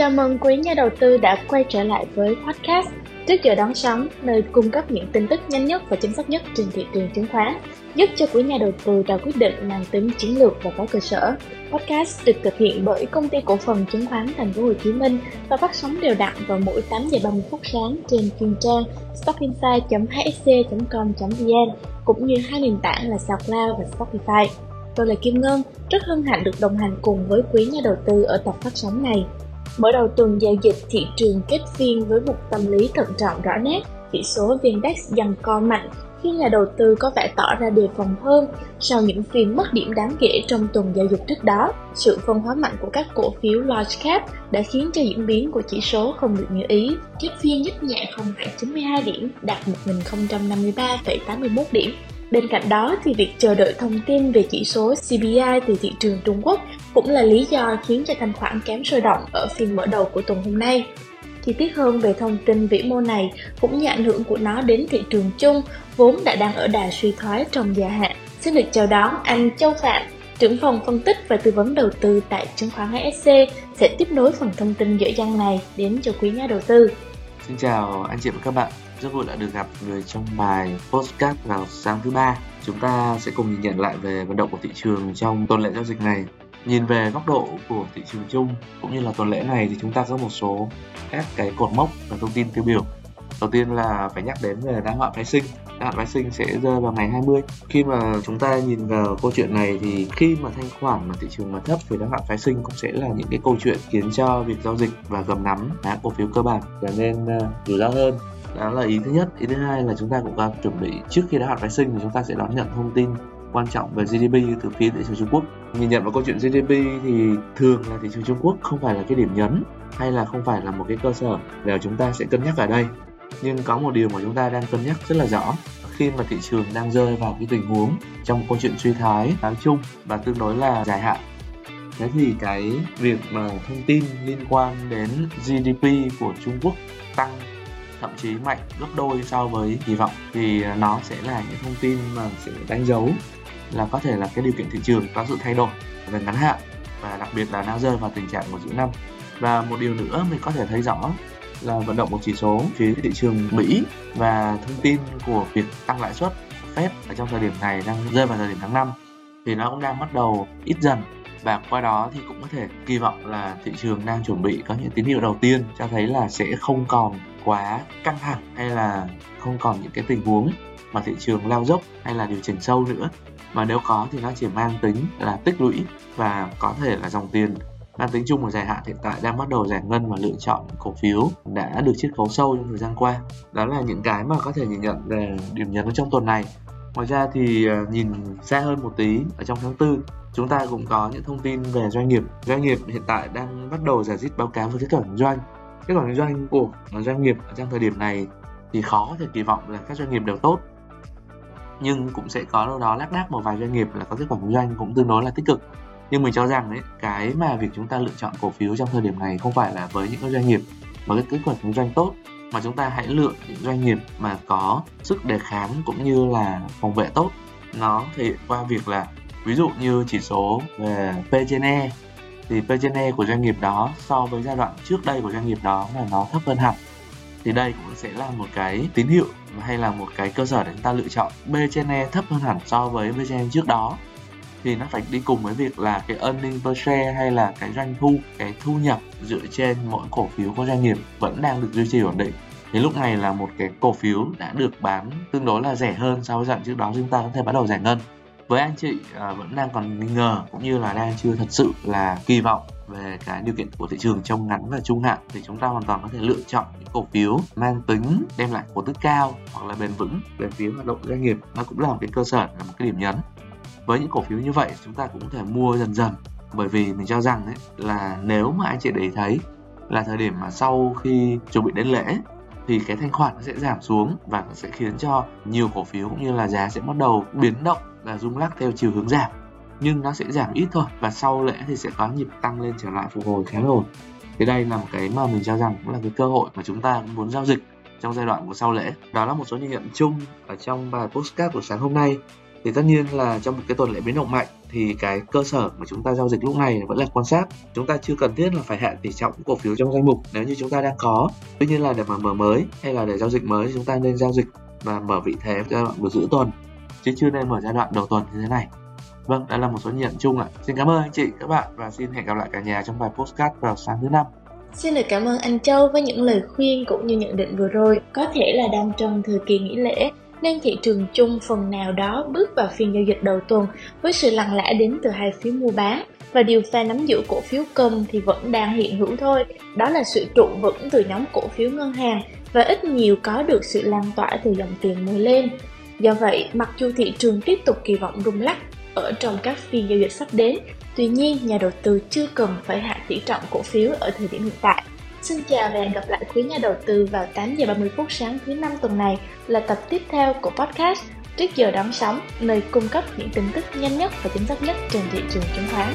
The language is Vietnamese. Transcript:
Chào mừng quý nhà đầu tư đã quay trở lại với podcast Trước giờ đón sóng, nơi cung cấp những tin tức nhanh nhất và chính xác nhất trên thị trường chứng khoán, giúp cho quý nhà đầu tư ra quyết định mang tính chiến lược và có cơ sở. Podcast được thực hiện bởi công ty cổ phần chứng khoán Thành phố Hồ Chí Minh và phát sóng đều đặn vào mỗi 8 giờ 30 phút sáng trên chuyên trang stockinsight.hsc.com.vn cũng như hai nền tảng là SoundCloud và Spotify. Tôi là Kim Ngân, rất hân hạnh được đồng hành cùng với quý nhà đầu tư ở tập phát sóng này. Mở đầu tuần giao dịch thị trường kết phiên với một tâm lý thận trọng rõ nét, chỉ số VN-Index dần co mạnh khi nhà đầu tư có vẻ tỏ ra đề phòng hơn sau những phiên mất điểm đáng kể trong tuần giao dịch trước đó. Sự phân hóa mạnh của các cổ phiếu large cap đã khiến cho diễn biến của chỉ số không được như ý. Kết phiên nhích nhẹ 0,92 điểm, đạt 1.053,81 điểm. Bên cạnh đó thì việc chờ đợi thông tin về chỉ số CPI từ thị trường Trung Quốc cũng là lý do khiến cho thanh khoản kém sôi động ở phiên mở đầu của tuần hôm nay. Chi tiết hơn về thông tin vĩ mô này cũng như ảnh hưởng của nó đến thị trường chung vốn đã đang ở đà suy thoái trong dài hạn. Xin được chào đón anh Châu Phạm, trưởng phòng phân tích và tư vấn đầu tư tại chứng khoán HSC sẽ tiếp nối phần thông tin dễ dàng này đến cho quý nhà đầu tư. Xin chào anh chị và các bạn, rất vui đã được gặp người trong bài postcard vào sáng thứ ba. Chúng ta sẽ cùng nhìn nhận lại về vận động của thị trường trong tuần lễ giao dịch này nhìn về góc độ của thị trường chung, cũng như là tuần lễ này thì chúng ta có một số các cái cột mốc và thông tin tiêu biểu. Đầu tiên là phải nhắc đến về đa hoạn phái sinh đa hoạn phái sinh sẽ rơi vào ngày 20 khi mà chúng ta nhìn vào câu chuyện này thì khi mà thanh khoản mà thị trường mà thấp thì đa hoạn phái sinh cũng sẽ là những cái câu chuyện khiến cho việc giao dịch và gầm nắm các cổ phiếu cơ bản trở nên ờ, rủi ro hơn. Đó là ý thứ nhất. Ý thứ hai là chúng ta cũng cần chuẩn bị trước khi đa hoạn phái sinh thì chúng ta sẽ đón nhận thông tin quan trọng về GDP từ phía thị trường Trung Quốc. Nhìn nhận vào câu chuyện GDP thì thường là thị trường Trung Quốc không phải là cái điểm nhấn hay là không phải là một cái cơ sở để chúng ta sẽ cân nhắc ở đây. Nhưng có một điều mà chúng ta đang cân nhắc rất là rõ, khi mà thị trường đang rơi vào cái tình huống trong câu chuyện suy thoái nói chung và tương đối là dài hạn thế thì cái việc mà thông tin liên quan đến GDP của Trung Quốc tăng thậm chí mạnh gấp đôi so với kỳ vọng thì nó sẽ là những thông tin mà sẽ đánh dấu là có thể là cái điều kiện thị trường có sự thay đổi về ngắn hạn và đặc biệt là đang rơi vào tình trạng của giữa năm. Và một điều nữa mình có thể thấy rõ là vận động một chỉ số phía thị trường Mỹ và thông tin của việc tăng lãi suất Fed ở trong thời điểm này đang rơi vào thời điểm tháng 5 thì nó cũng đang bắt đầu ít dần. Và qua đó thì cũng có thể kỳ vọng là thị trường đang chuẩn bị có những tín hiệu đầu tiên cho thấy là sẽ không còn quá căng thẳng hay là không còn những cái tình huống mà thị trường lao dốc hay là điều chỉnh sâu nữa mà nếu có thì nó chỉ mang tính là tích lũy và có thể là dòng tiền. Mang tính chung và dài hạn hiện tại đang bắt đầu giải ngân và lựa chọn cổ phiếu đã được chiết khấu sâu trong thời gian qua. Đó là những cái mà có thể nhìn nhận về điểm nhấn trong tuần này. Ngoài ra thì ờ, nhìn xa hơn một tí, ở trong tháng tư, chúng ta cũng có những thông tin về doanh nghiệp. Doanh nghiệp hiện tại đang bắt đầu giải dít báo cáo về kết quả kinh doanh. Kết quả kinh doanh của doanh nghiệp ở trong thời điểm này thì khó có thể kỳ vọng là các doanh nghiệp đều tốt nhưng cũng sẽ có đâu đó lác đác một vài doanh nghiệp là có kết quả kinh doanh cũng tương đối là tích cực. Nhưng mình cho rằng đấy, cái mà việc chúng ta lựa chọn cổ phiếu trong thời điểm này không phải là với những doanh nghiệp mà cái kết quả kinh doanh tốt, mà chúng ta hãy lựa những doanh nghiệp mà có sức đề kháng cũng như là phòng vệ tốt. Nó thể hiện qua việc là, ví dụ như chỉ số về P/E thì P/E của doanh nghiệp đó so với giai đoạn trước đây của doanh nghiệp đó là nó thấp hơn hẳn. Thì đây cũng sẽ là một cái tín hiệu hay là một cái cơ sở để chúng ta lựa chọn B trên E thấp hơn hẳn so với B trên E trước đó thì nó phải đi cùng với việc là cái earning per share hay là cái doanh thu cái thu nhập dựa trên mỗi cổ phiếu của doanh nghiệp vẫn đang được duy trì ổn định. Thì lúc này là một cái cổ phiếu đã được bán tương đối là rẻ hơn so với dạng trước đó chúng ta có thể bắt đầu giải ngân. Với anh chị à, vẫn đang còn nghi ngờ cũng như là đang chưa thật sự là kỳ vọng về cái điều kiện của thị trường trong ngắn và trung hạn thì chúng ta hoàn toàn có thể lựa chọn những cổ phiếu mang tính đem lại cổ tức cao hoặc là bền vững về phía hoạt động doanh nghiệp. Nó cũng là một cái cơ sở là một cái điểm nhấn. Với những cổ phiếu như vậy chúng ta cũng có thể mua dần dần. Bởi vì mình cho rằng ấy, là nếu mà anh chị để ý thấy là thời điểm mà sau khi chuẩn bị đến lễ thì cái thanh khoản nó sẽ giảm xuống và nó sẽ khiến cho nhiều cổ phiếu cũng như là giá sẽ bắt đầu biến động và rung lắc theo chiều hướng giảm nhưng nó sẽ giảm ít thôi và sau lễ thì sẽ có nhịp tăng lên trở lại phục hồi khá ổn. Thì đây là một cái mà mình cho rằng cũng là cái cơ hội mà chúng ta cũng muốn giao dịch trong giai đoạn của sau lễ đó là một số nhìn nhận chung ở trong bài postcard của sáng hôm nay. Thì tất nhiên là trong một cái tuần lễ biến động mạnh thì cái cơ sở mà chúng ta giao dịch lúc này vẫn là quan sát. Chúng ta chưa cần thiết là phải hạ tỷ trọng cổ phiếu trong danh mục nếu như chúng ta đang có. Tuy nhiên là để mà mở mới hay là để giao dịch mới thì chúng ta nên giao dịch và mở vị thế giai đoạn của giữa tuần, chứ chưa nên mở giai đoạn đầu tuần như thế này vâng đó là một số nhận chung ạ xin cảm ơn anh chị các bạn và xin hẹn gặp lại cả nhà trong bài postcard vào sáng thứ năm Xin được cảm ơn anh Châu với những lời khuyên cũng như nhận định vừa rồi. Có thể là đang trong thời kỳ nghỉ lễ, nên thị trường chung phần nào đó bước vào phiên giao dịch đầu tuần với sự lặng lẽ đến từ hai phiếu mua bán và điều pha nắm giữ cổ phiếu công thì vẫn đang hiện hữu thôi. Đó là sự trụ vững từ nhóm cổ phiếu ngân hàng và ít nhiều có được sự lan tỏa từ dòng tiền mới lên. Do vậy, mặc dù thị trường tiếp tục kỳ vọng rung lắc ở trong các phiên giao dịch sắp đến, tuy nhiên nhà đầu tư chưa cần phải hạ tỷ trọng cổ phiếu ở thời điểm hiện tại. Xin chào và hẹn gặp lại quý nhà đầu tư vào 8 giờ 30 phút sáng thứ năm tuần này là tập tiếp theo của podcast Trước giờ đón sóng, nơi cung cấp những tin tức nhanh nhất và chính xác nhất trên thị trường chứng khoán.